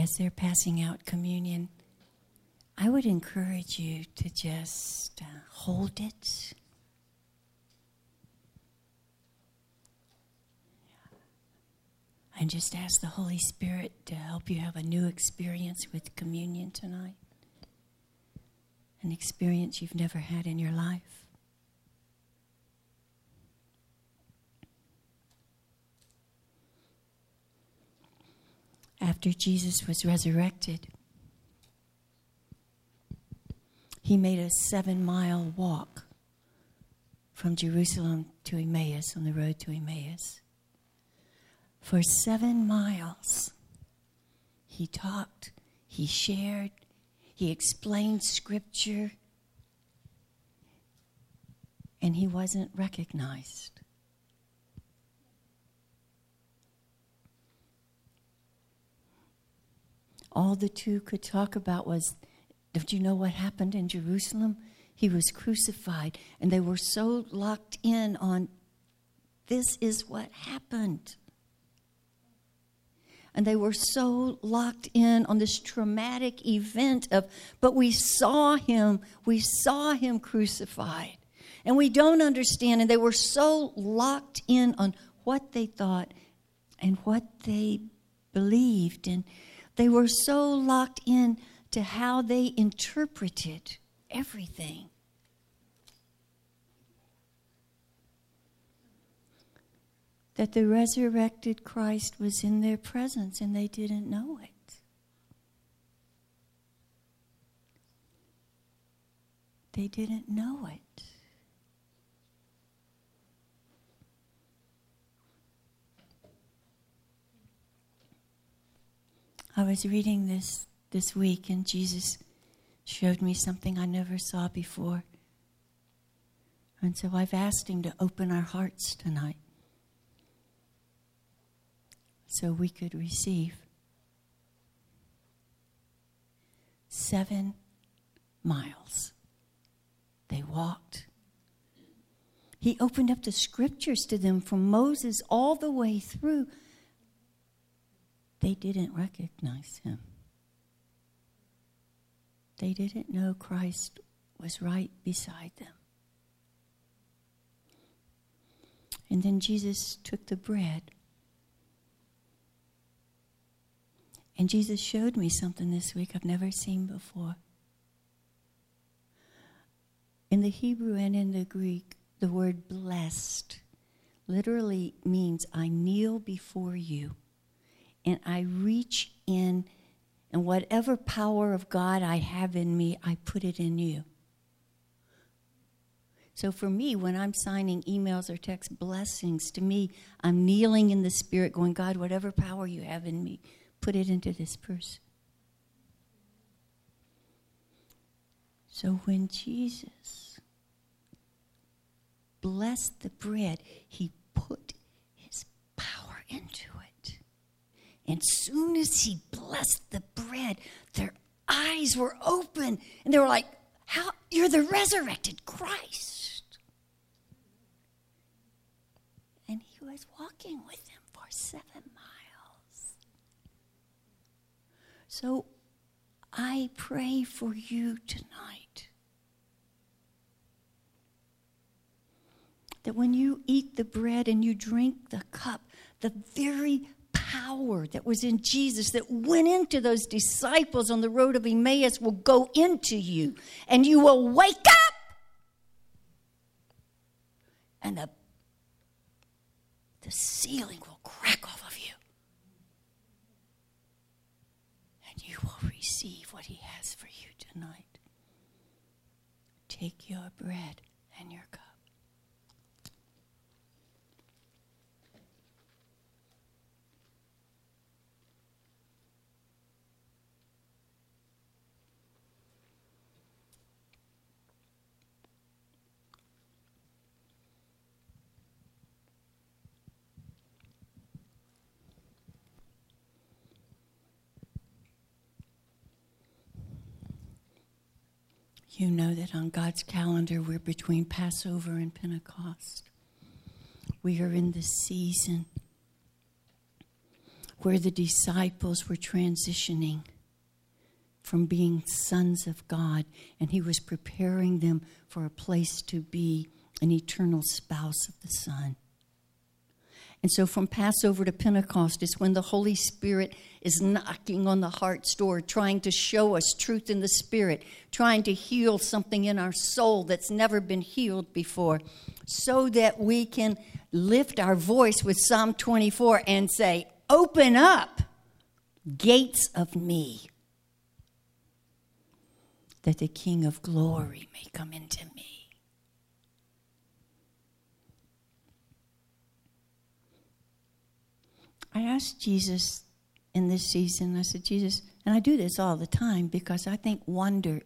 as they're passing out communion, I would encourage you to just uh, hold it. And just ask the Holy Spirit to help you have a new experience with communion tonight. An experience you've never had in your life. After Jesus was resurrected, he made a seven mile walk from Jerusalem to Emmaus on the road to Emmaus. For seven miles, he talked, he shared, he explained scripture, and he wasn't recognized. All the two could talk about was don't you know what happened in Jerusalem? He was crucified, and they were so locked in on this is what happened. And they were so locked in on this traumatic event of, but we saw him, we saw him crucified. And we don't understand. And they were so locked in on what they thought and what they believed. And they were so locked in to how they interpreted everything. That the resurrected Christ was in their presence and they didn't know it. They didn't know it. I was reading this this week, and Jesus showed me something I never saw before. And so I've asked Him to open our hearts tonight so we could receive. Seven miles they walked. He opened up the scriptures to them from Moses all the way through. They didn't recognize him. They didn't know Christ was right beside them. And then Jesus took the bread. And Jesus showed me something this week I've never seen before. In the Hebrew and in the Greek, the word blessed literally means I kneel before you and I reach in and whatever power of God I have in me, I put it in you. So for me, when I'm signing emails or text blessings, to me, I'm kneeling in the spirit, going, God, whatever power you have in me, put it into this person. So when Jesus blessed the bread, he put his power into. And soon as he blessed the bread, their eyes were open and they were like, How you're the resurrected Christ. And he was walking with them for seven miles. So I pray for you tonight that when you eat the bread and you drink the cup, the very power that was in Jesus that went into those disciples on the road of Emmaus will go into you, and you will wake up, and the, the ceiling will crack off of you, and you will receive what He has for you tonight. Take your bread and your cup. You know that on God's calendar, we're between Passover and Pentecost. We are in the season where the disciples were transitioning from being sons of God, and he was preparing them for a place to be an eternal spouse of the Son. And so, from Passover to Pentecost is when the Holy Spirit is knocking on the heart's door, trying to show us truth in the Spirit, trying to heal something in our soul that's never been healed before, so that we can lift our voice with Psalm 24 and say, Open up, gates of me, that the King of glory may come into me. I asked Jesus in this season, I said, Jesus, and I do this all the time because I think wonder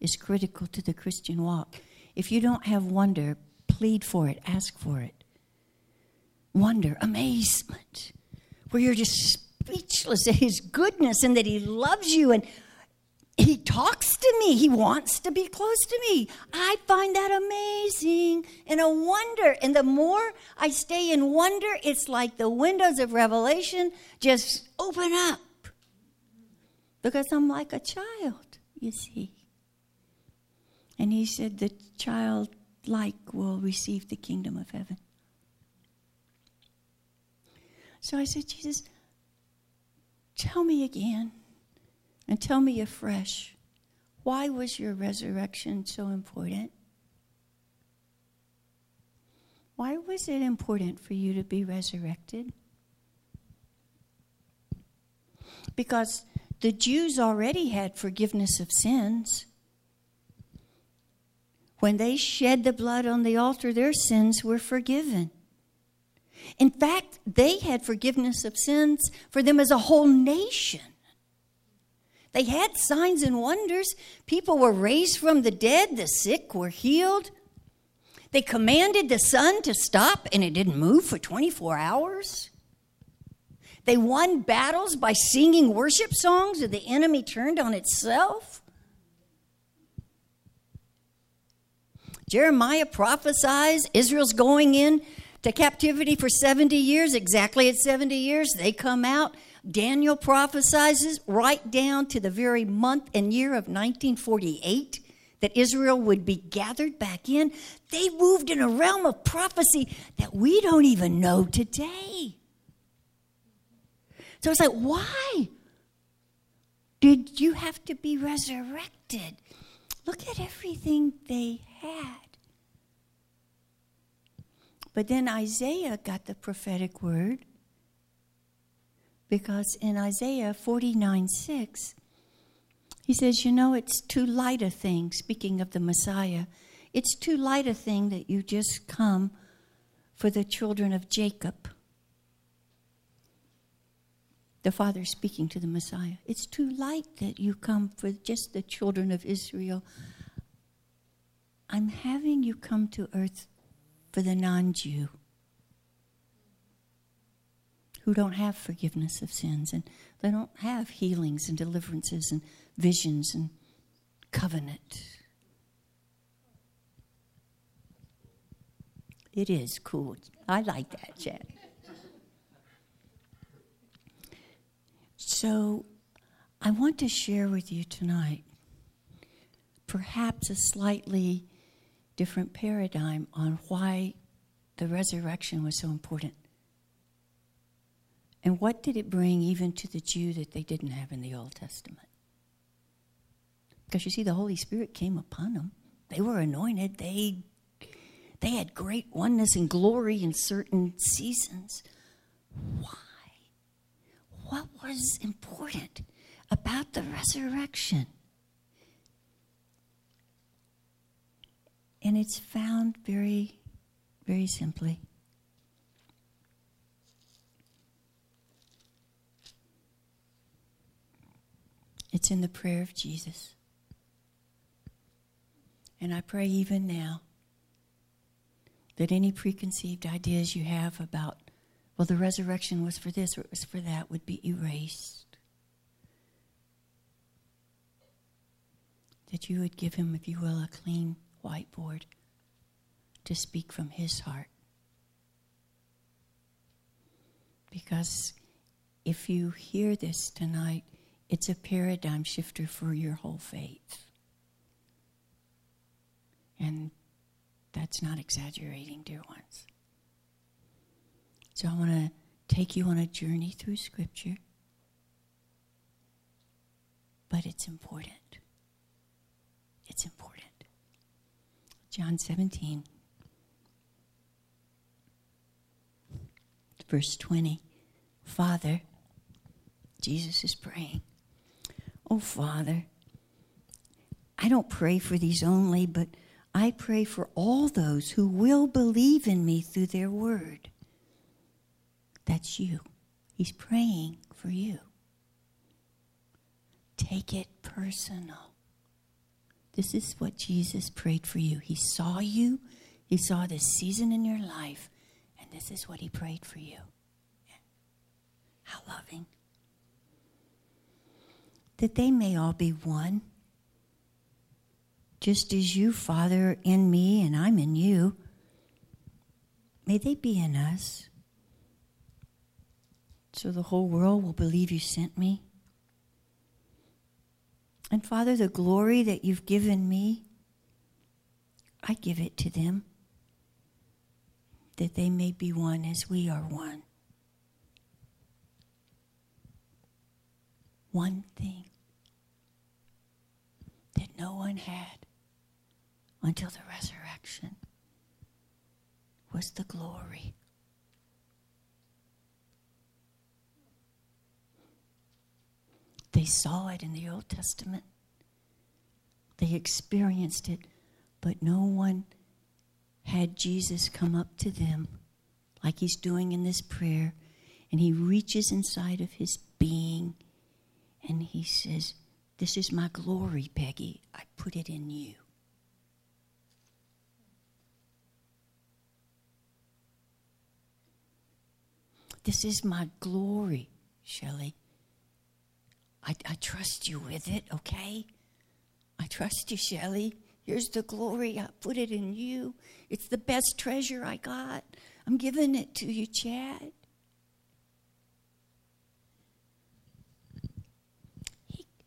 is critical to the Christian walk. If you don't have wonder, plead for it, ask for it. Wonder, amazement, where you're just speechless at His goodness and that He loves you and he talks to me. He wants to be close to me. I find that amazing and a wonder. And the more I stay in wonder, it's like the windows of revelation just open up. Because I'm like a child, you see. And he said, The child like will receive the kingdom of heaven. So I said, Jesus, tell me again and tell me afresh why was your resurrection so important? Why was it important for you to be resurrected? Because the Jews already had forgiveness of sins. When they shed the blood on the altar, their sins were forgiven. In fact, they had forgiveness of sins for them as a whole nation. They had signs and wonders. People were raised from the dead, the sick were healed. They commanded the sun to stop and it didn't move for 24 hours. They won battles by singing worship songs and the enemy turned on itself. Jeremiah prophesies Israel's going in to captivity for 70 years. Exactly at 70 years, they come out. Daniel prophesies right down to the very month and year of 1948 that Israel would be gathered back in. They moved in a realm of prophecy that we don't even know today. So it's like, why did you have to be resurrected? Look at everything they had. But then Isaiah got the prophetic word because in Isaiah 49 6, he says, You know, it's too light a thing, speaking of the Messiah, it's too light a thing that you just come for the children of Jacob. The Father speaking to the Messiah. It's too light that you come for just the children of Israel. I'm having you come to earth for the non Jew who don't have forgiveness of sins and they don't have healings and deliverances and visions and covenant. It is cool. I like that, Chad. So, I want to share with you tonight perhaps a slightly different paradigm on why the resurrection was so important. And what did it bring even to the Jew that they didn't have in the Old Testament? Because you see, the Holy Spirit came upon them. They were anointed. They, they had great oneness and glory in certain seasons. Why? What was important about the resurrection? And it's found very, very simply It's in the prayer of Jesus. And I pray even now that any preconceived ideas you have about, well, the resurrection was for this or it was for that, would be erased. That you would give him, if you will, a clean whiteboard to speak from his heart. Because if you hear this tonight, it's a paradigm shifter for your whole faith. And that's not exaggerating, dear ones. So I want to take you on a journey through Scripture. But it's important. It's important. John 17, verse 20. Father, Jesus is praying. Oh, Father, I don't pray for these only, but I pray for all those who will believe in me through their word. That's you. He's praying for you. Take it personal. This is what Jesus prayed for you. He saw you, He saw this season in your life, and this is what He prayed for you. How loving. That they may all be one. Just as you, Father, in me and I'm in you, may they be in us. So the whole world will believe you sent me. And Father, the glory that you've given me, I give it to them, that they may be one as we are one. One thing that no one had until the resurrection was the glory. They saw it in the Old Testament, they experienced it, but no one had Jesus come up to them like he's doing in this prayer. And he reaches inside of his being and he says, This is my glory, Peggy. I put it in you. This is my glory, Shelley. I, I trust you with it, okay? I trust you, Shelley. Here's the glory. I put it in you. It's the best treasure I got. I'm giving it to you, Chad.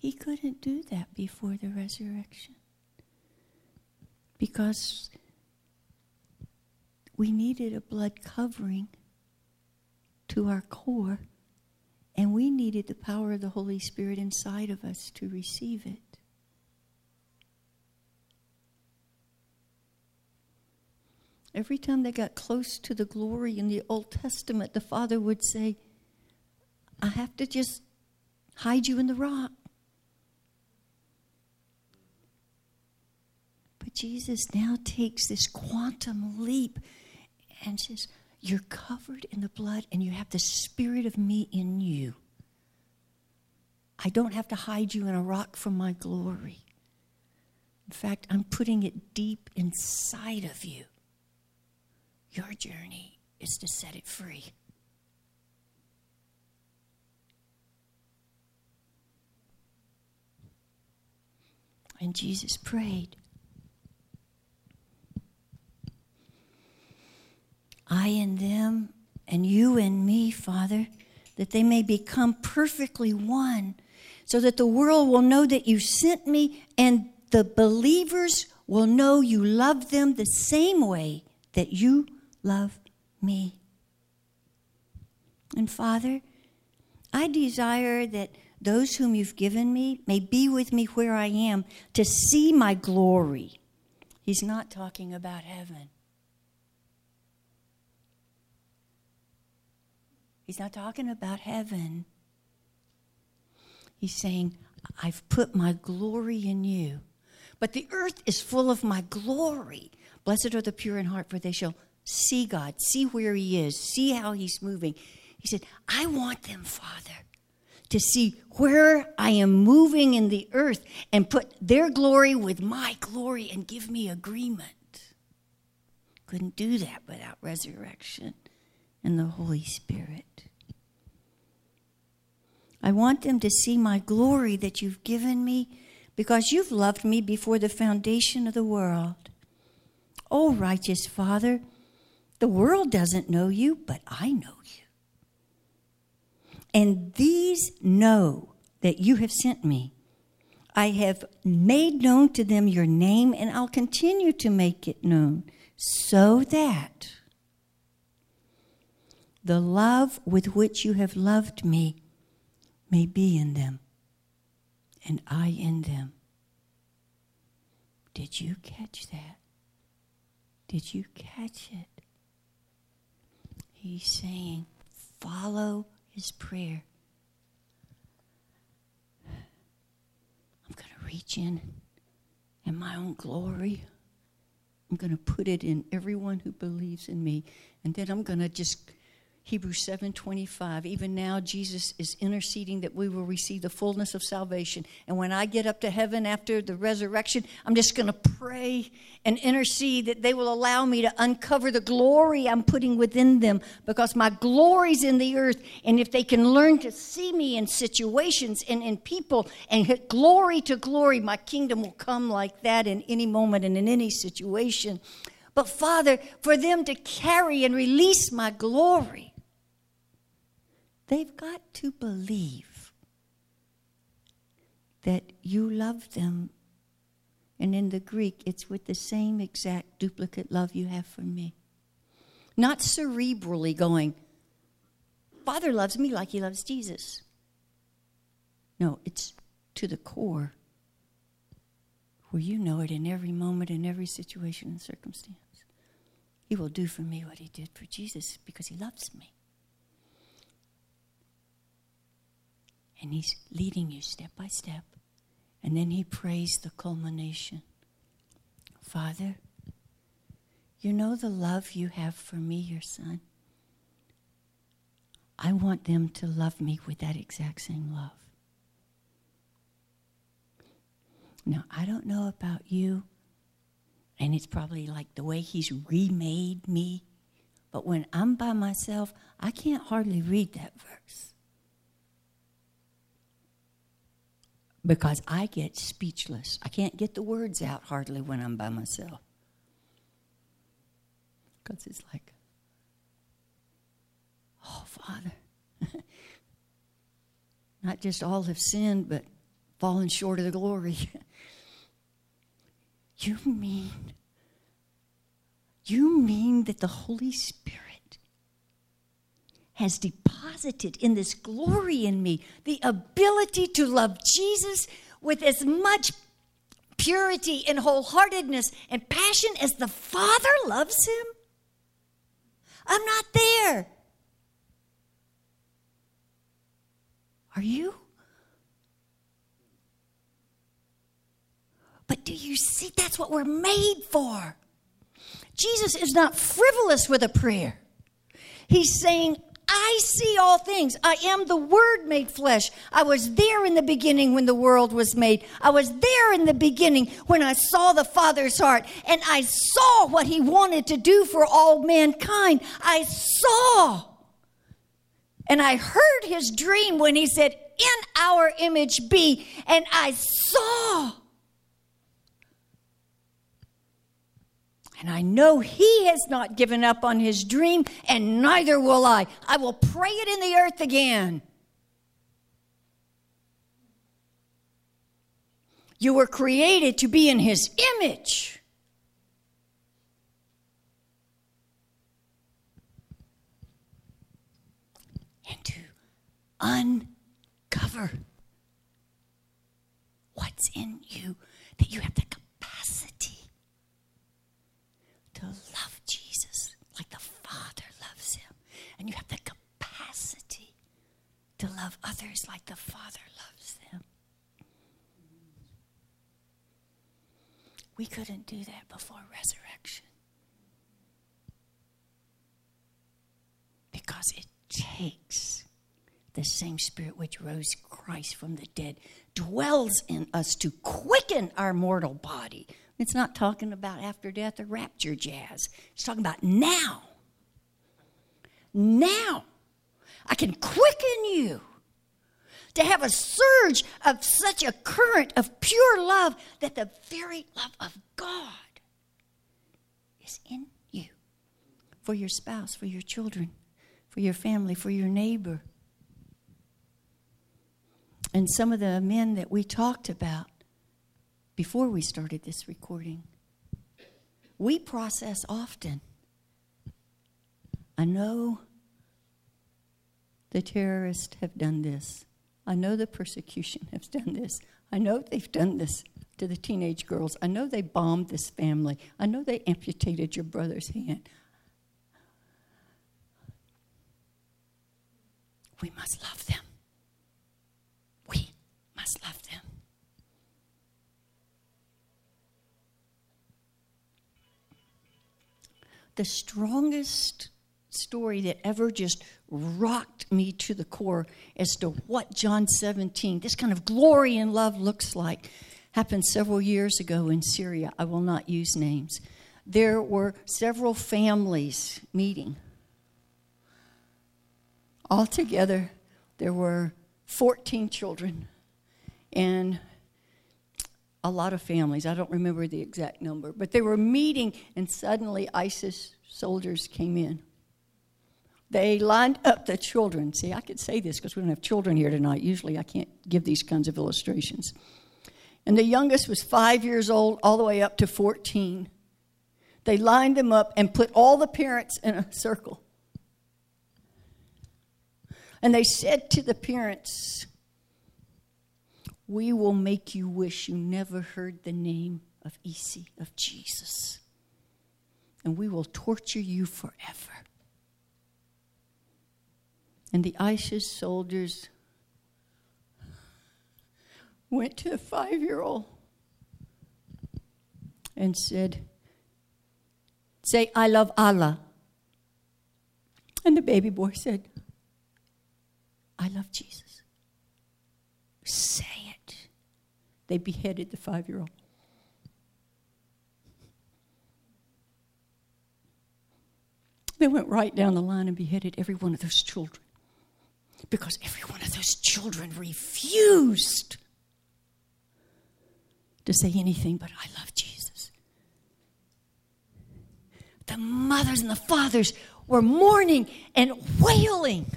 He, couldn't do that before the resurrection because we needed a blood covering to our core and we needed the power of the Holy Spirit inside of us to receive it. Every time they got close to the glory in the Old Testament, the Father would say, I have to just hide you in the rock. But Jesus now takes this quantum leap and says, you're covered in the blood and you have the Spirit of me in you. I don't have to hide you in a rock from my glory. In fact, I'm putting it deep inside of you. Your journey is to set it free. And Jesus prayed. I in them, and you in me, Father, that they may become perfectly one, so that the world will know that you sent me, and the believers will know you love them the same way that you love me. And Father, I desire that those whom you've given me may be with me where I am to see my glory. He's not talking about heaven. He's not talking about heaven. He's saying, I've put my glory in you. But the earth is full of my glory. Blessed are the pure in heart, for they shall see God, see where He is, see how He's moving. He said, I want them, Father, to see where I am moving in the earth and put their glory with my glory and give me agreement. Couldn't do that without resurrection and the Holy Spirit. I want them to see my glory that you've given me because you've loved me before the foundation of the world. Oh, righteous Father, the world doesn't know you, but I know you. And these know that you have sent me. I have made known to them your name, and I'll continue to make it known, so that the love with which you have loved me may be in them, and I in them. Did you catch that? Did you catch it? He's saying, follow his prayer. I'm going to reach in in my own glory. I'm going to put it in everyone who believes in me. And then I'm going to just Hebrews 7:25 even now Jesus is interceding that we will receive the fullness of salvation. And when I get up to heaven after the resurrection I'm just going to pray and intercede that they will allow me to uncover the glory I'm putting within them because my glory's in the earth. And if they can learn to see me in situations and in people and glory to glory my kingdom will come like that in any moment and in any situation. But Father, for them to carry and release my glory, They've got to believe that you love them. And in the Greek, it's with the same exact duplicate love you have for me. Not cerebrally going, Father loves me like he loves Jesus. No, it's to the core where you know it in every moment, in every situation and circumstance. He will do for me what he did for Jesus because he loves me. And He's leading you step by step. And then He prays the culmination Father, you know the love you have for me, your son. I want them to love me with that exact same love. Now, I don't know about you, and it's probably like the way He's remade me, but when I'm by myself, I can't hardly read that verse. Because I get speechless. I can't get the words out hardly when I'm by myself. Because it's like, oh, Father. Not just all have sinned, but fallen short of the glory. you mean, you mean that the Holy Spirit has deposited in this glory in me the ability to love Jesus with as much purity and wholeheartedness and passion as the Father loves him? I'm not there. Are you? But do you see that's what we're made for? Jesus is not frivolous with a prayer. He's saying, I see all things. I am the Word made flesh. I was there in the beginning when the world was made. I was there in the beginning when I saw the Father's heart and I saw what He wanted to do for all mankind. I saw. And I heard His dream when He said, In our image be. And I saw. And I know he has not given up on his dream, and neither will I. I will pray it in the earth again. You were created to be in his image. And to uncover what's in you that you have to love Jesus like the Father loves him. And you have the capacity to love others like the Father loves them. We couldn't do that before resurrection. Because it takes the same Spirit which rose Christ from the dead, dwells in us to quicken our mortal body it's not talking about after death or rapture jazz. It's talking about now. Now. I can quicken you to have a surge of such a current of pure love that the very love of God is in you for your spouse, for your children, for your family, for your neighbor. And some of the men that we talked about before we started this recording, we process often. I know the terrorists have done this. I know the persecution has done this. I know they've done this to the teenage girls. I know they bombed this family. I know they amputated your brother's hand. We must love them. We must love them. The strongest story that ever just rocked me to the core as to what John 17, this kind of glory and love looks like, happened several years ago in Syria. I will not use names. There were several families meeting. Altogether, there were 14 children and a lot of families. I don't remember the exact number, but they were meeting, and suddenly ISIS soldiers came in. They lined up the children. See, I could say this because we don't have children here tonight. Usually I can't give these kinds of illustrations. And the youngest was five years old, all the way up to 14. They lined them up and put all the parents in a circle. And they said to the parents, We will make you wish you never heard the name of Isi, of Jesus. And we will torture you forever. And the ISIS soldiers went to the five year old and said, Say, I love Allah. And the baby boy said, I love Jesus. Say it. They beheaded the five year old. They went right down the line and beheaded every one of those children because every one of those children refused to say anything but, I love Jesus. The mothers and the fathers were mourning and wailing.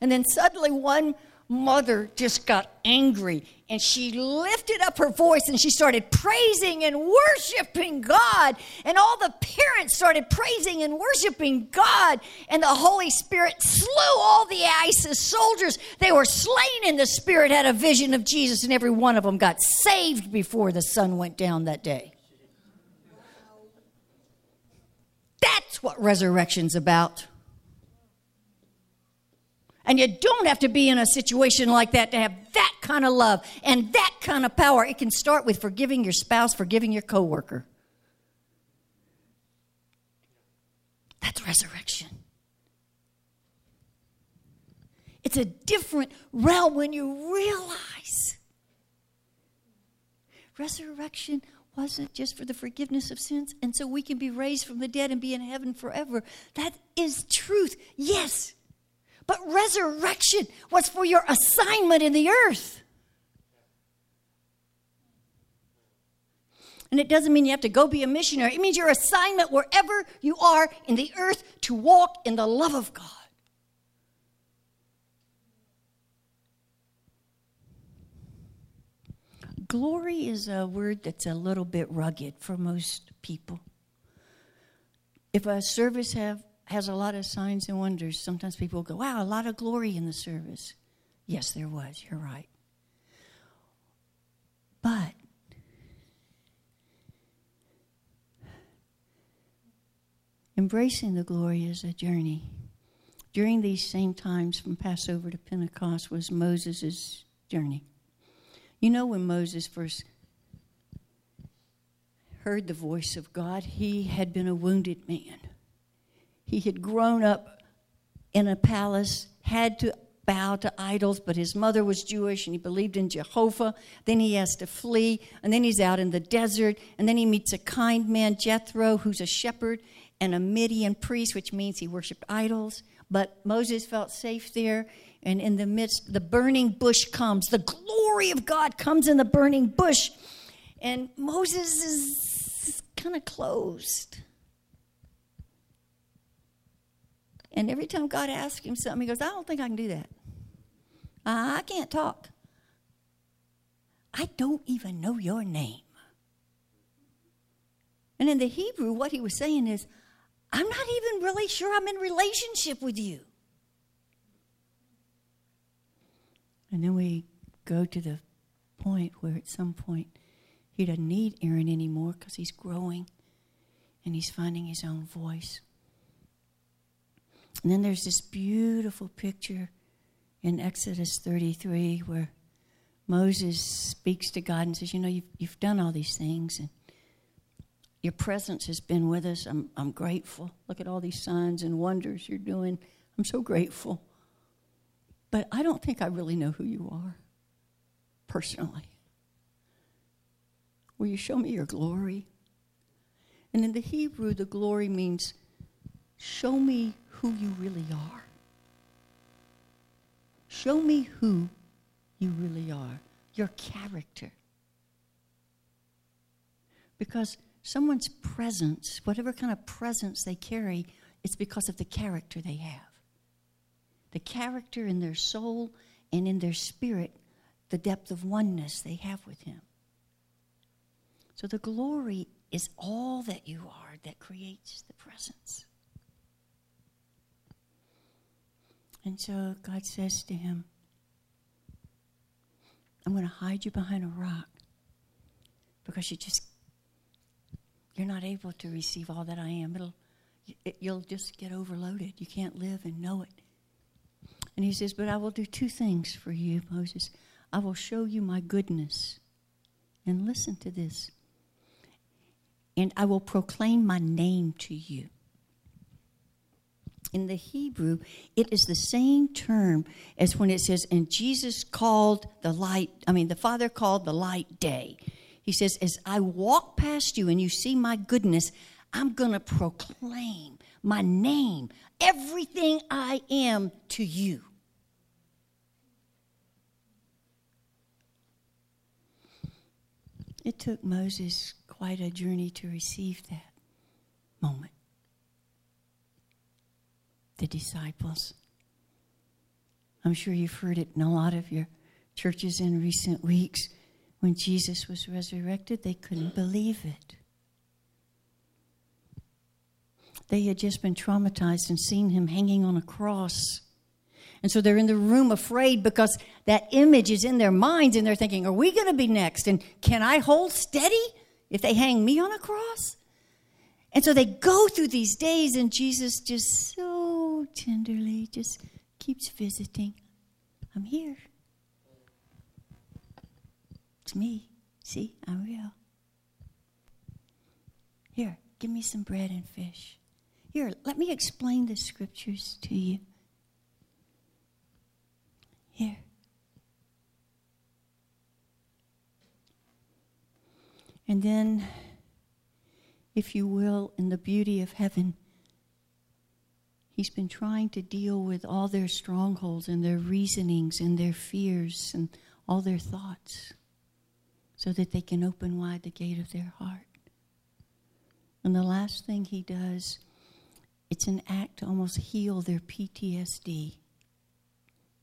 And then suddenly one mother just got angry and she lifted up her voice and she started praising and worshiping God. And all the parents started praising and worshiping God. And the Holy Spirit slew all the ISIS soldiers. They were slain in the Spirit, had a vision of Jesus, and every one of them got saved before the sun went down that day. That's what resurrection's about. And you don't have to be in a situation like that to have that kind of love and that kind of power. It can start with forgiving your spouse, forgiving your coworker. That's resurrection. It's a different realm when you realize resurrection wasn't just for the forgiveness of sins, and so we can be raised from the dead and be in heaven forever. That is truth. Yes. But resurrection was for your assignment in the earth. And it doesn't mean you have to go be a missionary. It means your assignment wherever you are in the earth to walk in the love of God. Glory is a word that's a little bit rugged for most people. If a service have has a lot of signs and wonders. Sometimes people go, wow, a lot of glory in the service. Yes, there was. You're right. But embracing the glory is a journey. During these same times from Passover to Pentecost was Moses' journey. You know, when Moses first heard the voice of God, he had been a wounded man. He had grown up in a palace, had to bow to idols, but his mother was Jewish and he believed in Jehovah. Then he has to flee, and then he's out in the desert, and then he meets a kind man, Jethro, who's a shepherd and a Midian priest, which means he worshiped idols. But Moses felt safe there, and in the midst, the burning bush comes. The glory of God comes in the burning bush, and Moses is kind of closed. And every time God asks him something, he goes, I don't think I can do that. I can't talk. I don't even know your name. And in the Hebrew, what he was saying is, I'm not even really sure I'm in relationship with you. And then we go to the point where at some point he doesn't need Aaron anymore because he's growing and he's finding his own voice. And then there's this beautiful picture in Exodus 33 where Moses speaks to God and says, You know, you've, you've done all these things, and your presence has been with us. I'm, I'm grateful. Look at all these signs and wonders you're doing. I'm so grateful. But I don't think I really know who you are personally. Will you show me your glory? And in the Hebrew, the glory means show me who you really are. Show me who you really are, your character. Because someone's presence, whatever kind of presence they carry, it's because of the character they have. The character in their soul and in their spirit, the depth of oneness they have with Him. So the glory is all that you are that creates the presence. And so God says to him, I'm going to hide you behind a rock because you just you're not able to receive all that I am. It'll it, you'll just get overloaded. You can't live and know it. And he says, "But I will do two things for you, Moses. I will show you my goodness. And listen to this. And I will proclaim my name to you." In the Hebrew, it is the same term as when it says, and Jesus called the light, I mean, the Father called the light day. He says, as I walk past you and you see my goodness, I'm going to proclaim my name, everything I am to you. It took Moses quite a journey to receive that moment the disciples. I'm sure you've heard it in a lot of your churches in recent weeks. When Jesus was resurrected, they couldn't believe it. They had just been traumatized and seen him hanging on a cross. And so they're in the room afraid because that image is in their minds and they're thinking, are we going to be next? And can I hold steady if they hang me on a cross? And so they go through these days, and Jesus just so tenderly just keeps visiting. I'm here. It's me. See, I'm real. Here, give me some bread and fish. Here, let me explain the scriptures to you. Here. And then, if you will, in the beauty of heaven, He's been trying to deal with all their strongholds and their reasonings and their fears and all their thoughts so that they can open wide the gate of their heart. And the last thing he does, it's an act to almost heal their PTSD,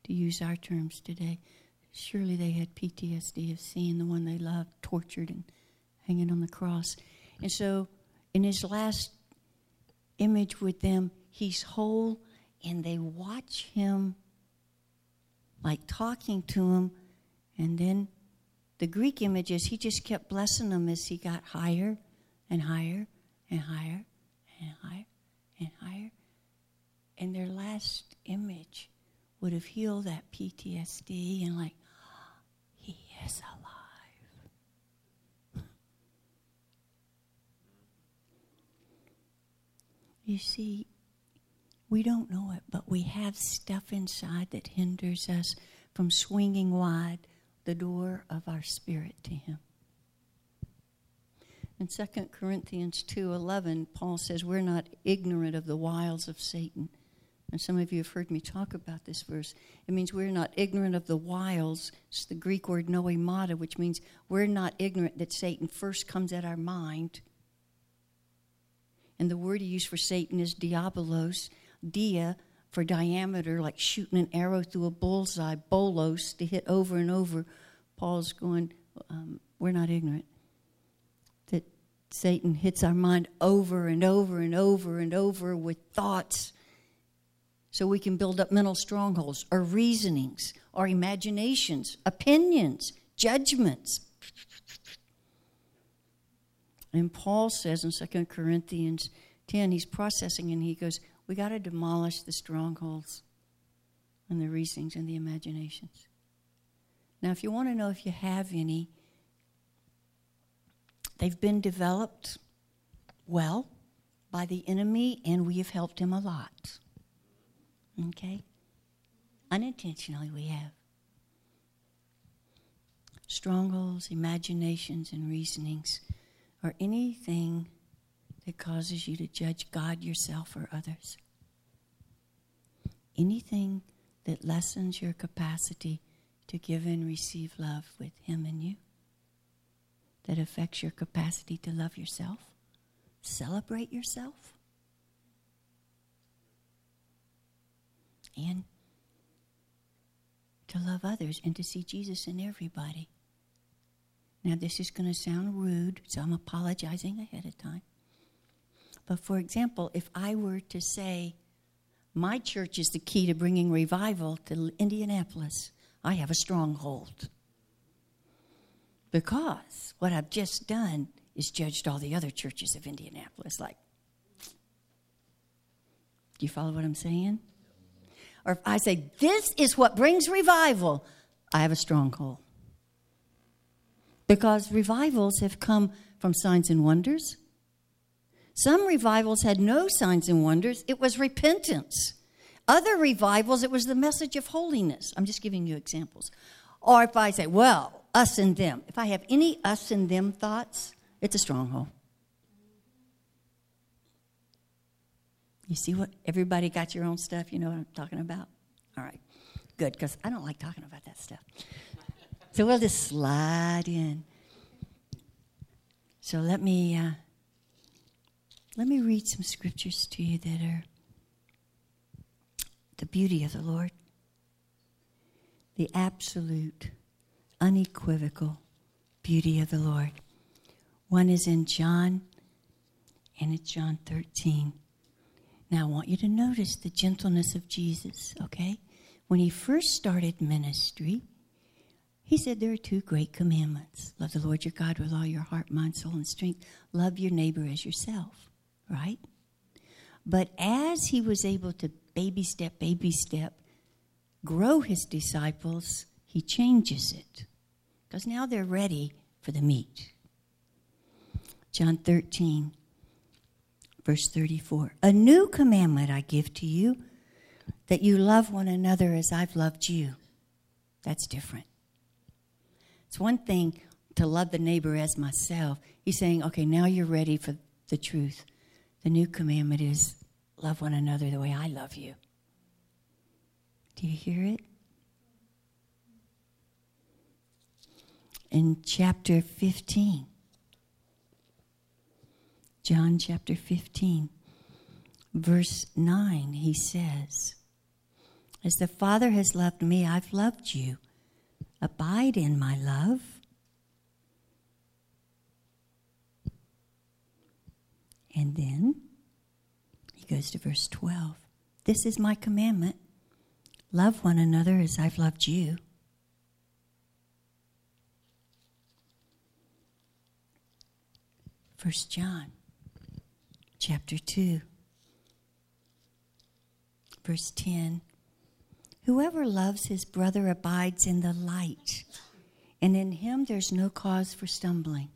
to use our terms today. Surely they had PTSD of seeing the one they loved tortured and hanging on the cross. And so, in his last image with them, he's whole, and they watch him like talking to him. And then the Greek images, he just kept blessing them as he got higher and higher and higher and higher and higher. And their last image would have healed that PTSD and, like, he is alive. You see, we don't know it, but we have stuff inside that hinders us from swinging wide the door of our spirit to him. In 2 Corinthians 2:11, Paul says we're not ignorant of the wiles of Satan. And some of you have heard me talk about this verse. It means we're not ignorant of the wiles. It's the Greek word noemata, which means we're not ignorant that Satan first comes at our mind. And the word he used for Satan is diabolos, dia, for diameter, like shooting an arrow through a bullseye, bolos, to hit over and over. Paul's going, um, we're not ignorant. That Satan hits our mind over and over and over and over with thoughts so we can build up mental strongholds our reasonings our imaginations, opinions, judgments. And Paul says in 2 Corinthians 10, he's processing and he goes, We got to demolish the strongholds and the reasonings and the imaginations. Now, if you want to know if you have any, they've been developed well by the enemy, and we have helped him a lot. Okay? Unintentionally, we have. Strongholds, imaginations, and reasonings are anything that causes you to judge God, yourself, or others. Anything that lessens your capacity to give and receive love with Him and you, that affects your capacity to love yourself, celebrate yourself, and to love others and to see Jesus in everybody. Now, this is going to sound rude, so I'm apologizing ahead of time. But for example, if I were to say, my church is the key to bringing revival to Indianapolis, I have a stronghold. Because what I've just done is judged all the other churches of Indianapolis. Like, do you follow what I'm saying? Or if I say, this is what brings revival, I have a stronghold. Because revivals have come from signs and wonders. Some revivals had no signs and wonders, it was repentance. Other revivals, it was the message of holiness. I'm just giving you examples. Or if I say, well, us and them, if I have any us and them thoughts, it's a stronghold. You see what everybody got your own stuff? You know what I'm talking about? All right, good, because I don't like talking about that stuff. So we'll just slide in. So let me uh, let me read some scriptures to you that are the beauty of the Lord, the absolute, unequivocal beauty of the Lord. One is in John, and it's John 13. Now, I want you to notice the gentleness of Jesus, okay? When he first started ministry, he said there are two great commandments love the Lord your God with all your heart, mind, soul, and strength. Love your neighbor as yourself, right? But as he was able to baby step, baby step, grow his disciples, he changes it. Because now they're ready for the meat. John 13, verse 34. A new commandment I give to you that you love one another as I've loved you. That's different. It's one thing to love the neighbor as myself. He's saying, okay, now you're ready for the truth. The new commandment is love one another the way I love you. Do you hear it? In chapter 15, John chapter 15, verse 9, he says, As the Father has loved me, I've loved you. Abide in my love. And then he goes to verse 12. This is my commandment love one another as I've loved you. First John chapter 2 verse 10 Whoever loves his brother abides in the light, and in him there's no cause for stumbling.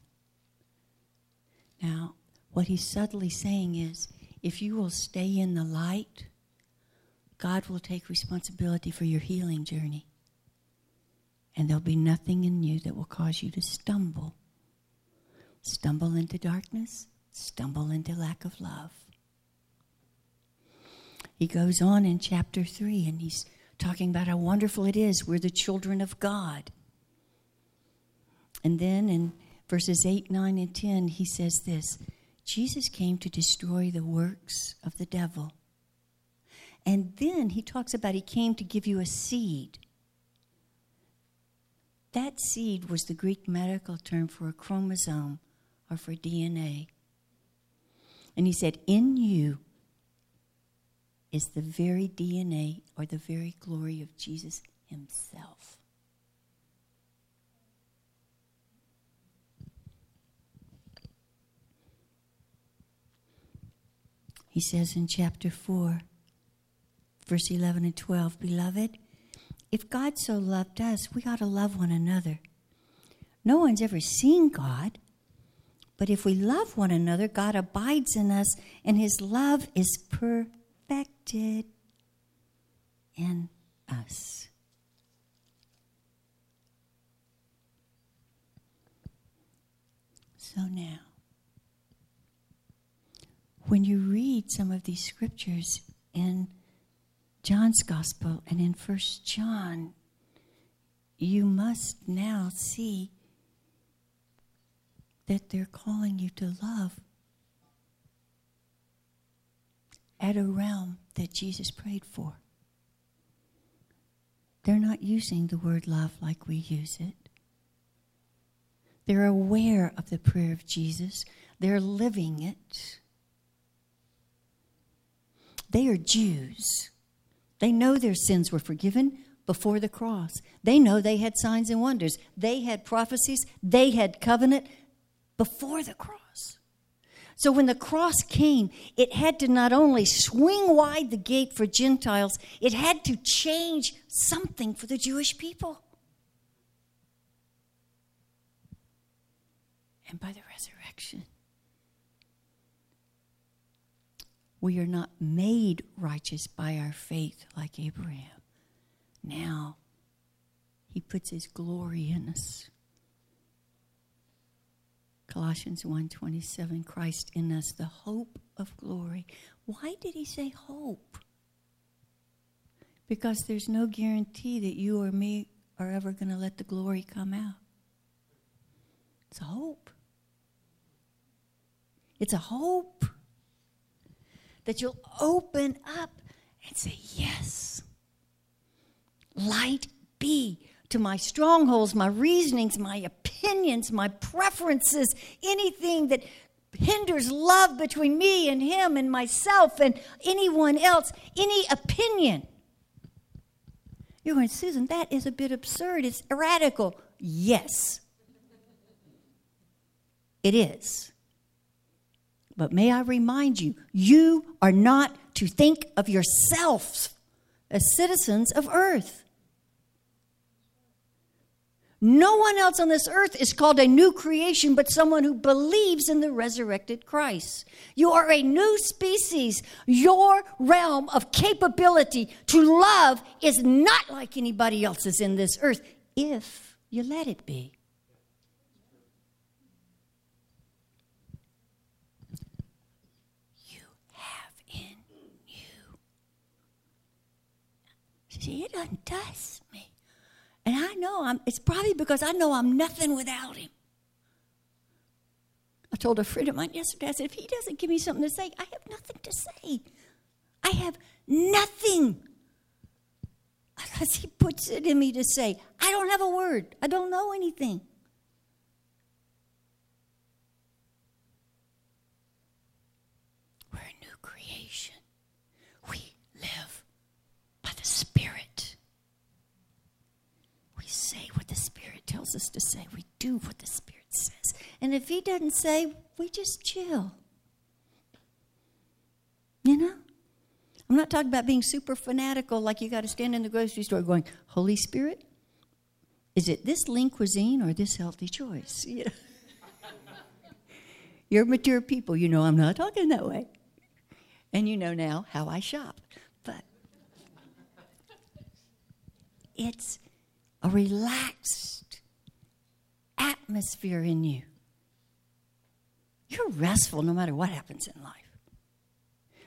Now, what he's subtly saying is if you will stay in the light, God will take responsibility for your healing journey. And there'll be nothing in you that will cause you to stumble. Stumble into darkness, stumble into lack of love. He goes on in chapter 3 and he's talking about how wonderful it is. We're the children of God. And then in verses 8, 9, and 10, he says this Jesus came to destroy the works of the devil. And then he talks about he came to give you a seed. That seed was the Greek medical term for a chromosome or for DNA. And he said, In you is the very DNA or the very glory of Jesus himself. He says in chapter 4, verse 11 and 12 Beloved, if God so loved us, we ought to love one another. No one's ever seen God, but if we love one another, God abides in us, and his love is perfected in us. So now, when you read some of these scriptures in John's Gospel and in First John, you must now see that they're calling you to love at a realm that Jesus prayed for. They're not using the word love like we use it. They're aware of the prayer of Jesus, they're living it. They are Jews. They know their sins were forgiven before the cross. They know they had signs and wonders. They had prophecies. They had covenant before the cross. So when the cross came, it had to not only swing wide the gate for Gentiles, it had to change something for the Jewish people. And by the resurrection, We are not made righteous by our faith like Abraham. Now, he puts his glory in us. Colossians 1:27 Christ in us the hope of glory. Why did he say hope? Because there's no guarantee that you or me are ever going to let the glory come out. It's a hope. It's a hope that you'll open up and say, Yes. Light be to my strongholds, my reasonings, my opinions, my preferences, anything that hinders love between me and him and myself and anyone else, any opinion. You're going, Susan, that is a bit absurd. It's radical. Yes, it is. But may I remind you, you are not to think of yourselves as citizens of earth. No one else on this earth is called a new creation but someone who believes in the resurrected Christ. You are a new species. Your realm of capability to love is not like anybody else's in this earth if you let it be. See, it doesn't touch me. And I know I'm, it's probably because I know I'm nothing without him. I told a friend of mine yesterday, I said, if he doesn't give me something to say, I have nothing to say. I have nothing. Unless he puts it in me to say, I don't have a word. I don't know anything. Tells us to say. We do what the Spirit says. And if He doesn't say, we just chill. You know? I'm not talking about being super fanatical, like you got to stand in the grocery store going, Holy Spirit, is it this lean cuisine or this healthy choice? You know? You're mature people. You know I'm not talking that way. And you know now how I shop. But it's a relaxed atmosphere in you. You're restful no matter what happens in life.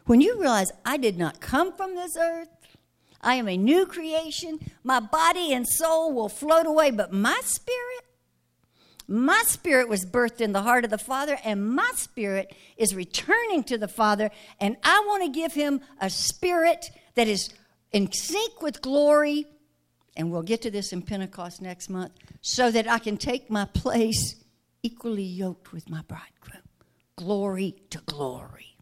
When you realize I did not come from this earth, I am a new creation, my body and soul will float away, but my spirit, my spirit was birthed in the heart of the Father, and my spirit is returning to the Father, and I want to give him a spirit that is in sync with glory, and we'll get to this in Pentecost next month, so that I can take my place equally yoked with my bridegroom. Glory to glory.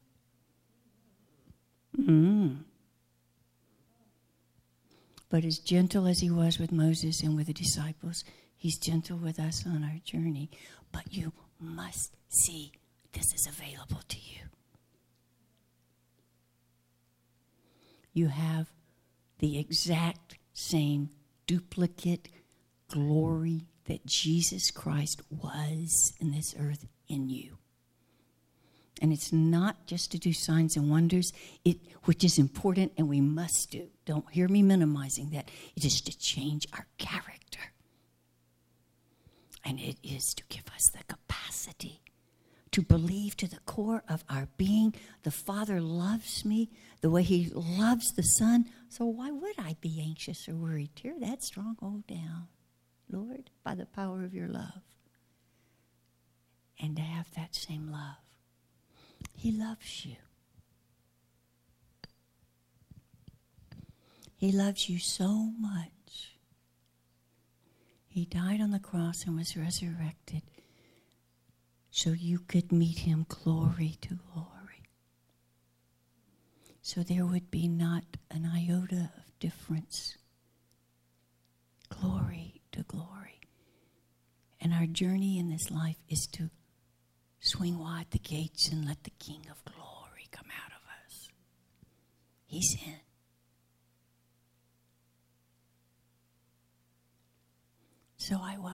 Mm. But as gentle as he was with Moses and with the disciples, he's gentle with us on our journey. But you must see this is available to you. You have the exact same duplicate glory that Jesus Christ was in this earth in you. And it's not just to do signs and wonders, it, which is important and we must do. Don't hear me minimizing that. It is to change our character. And it is to give us the capacity to believe to the core of our being the Father loves me the way He loves the Son. So why would I be anxious or worried? Tear that stronghold down, Lord, by the power of your love. And to have that same love. He loves you. He loves you so much. He died on the cross and was resurrected so you could meet him glory to glory. So there would be not an iota of difference. Glory to glory. And our journey in this life is to swing wide the gates and let the King of glory come out of us. He's in. So I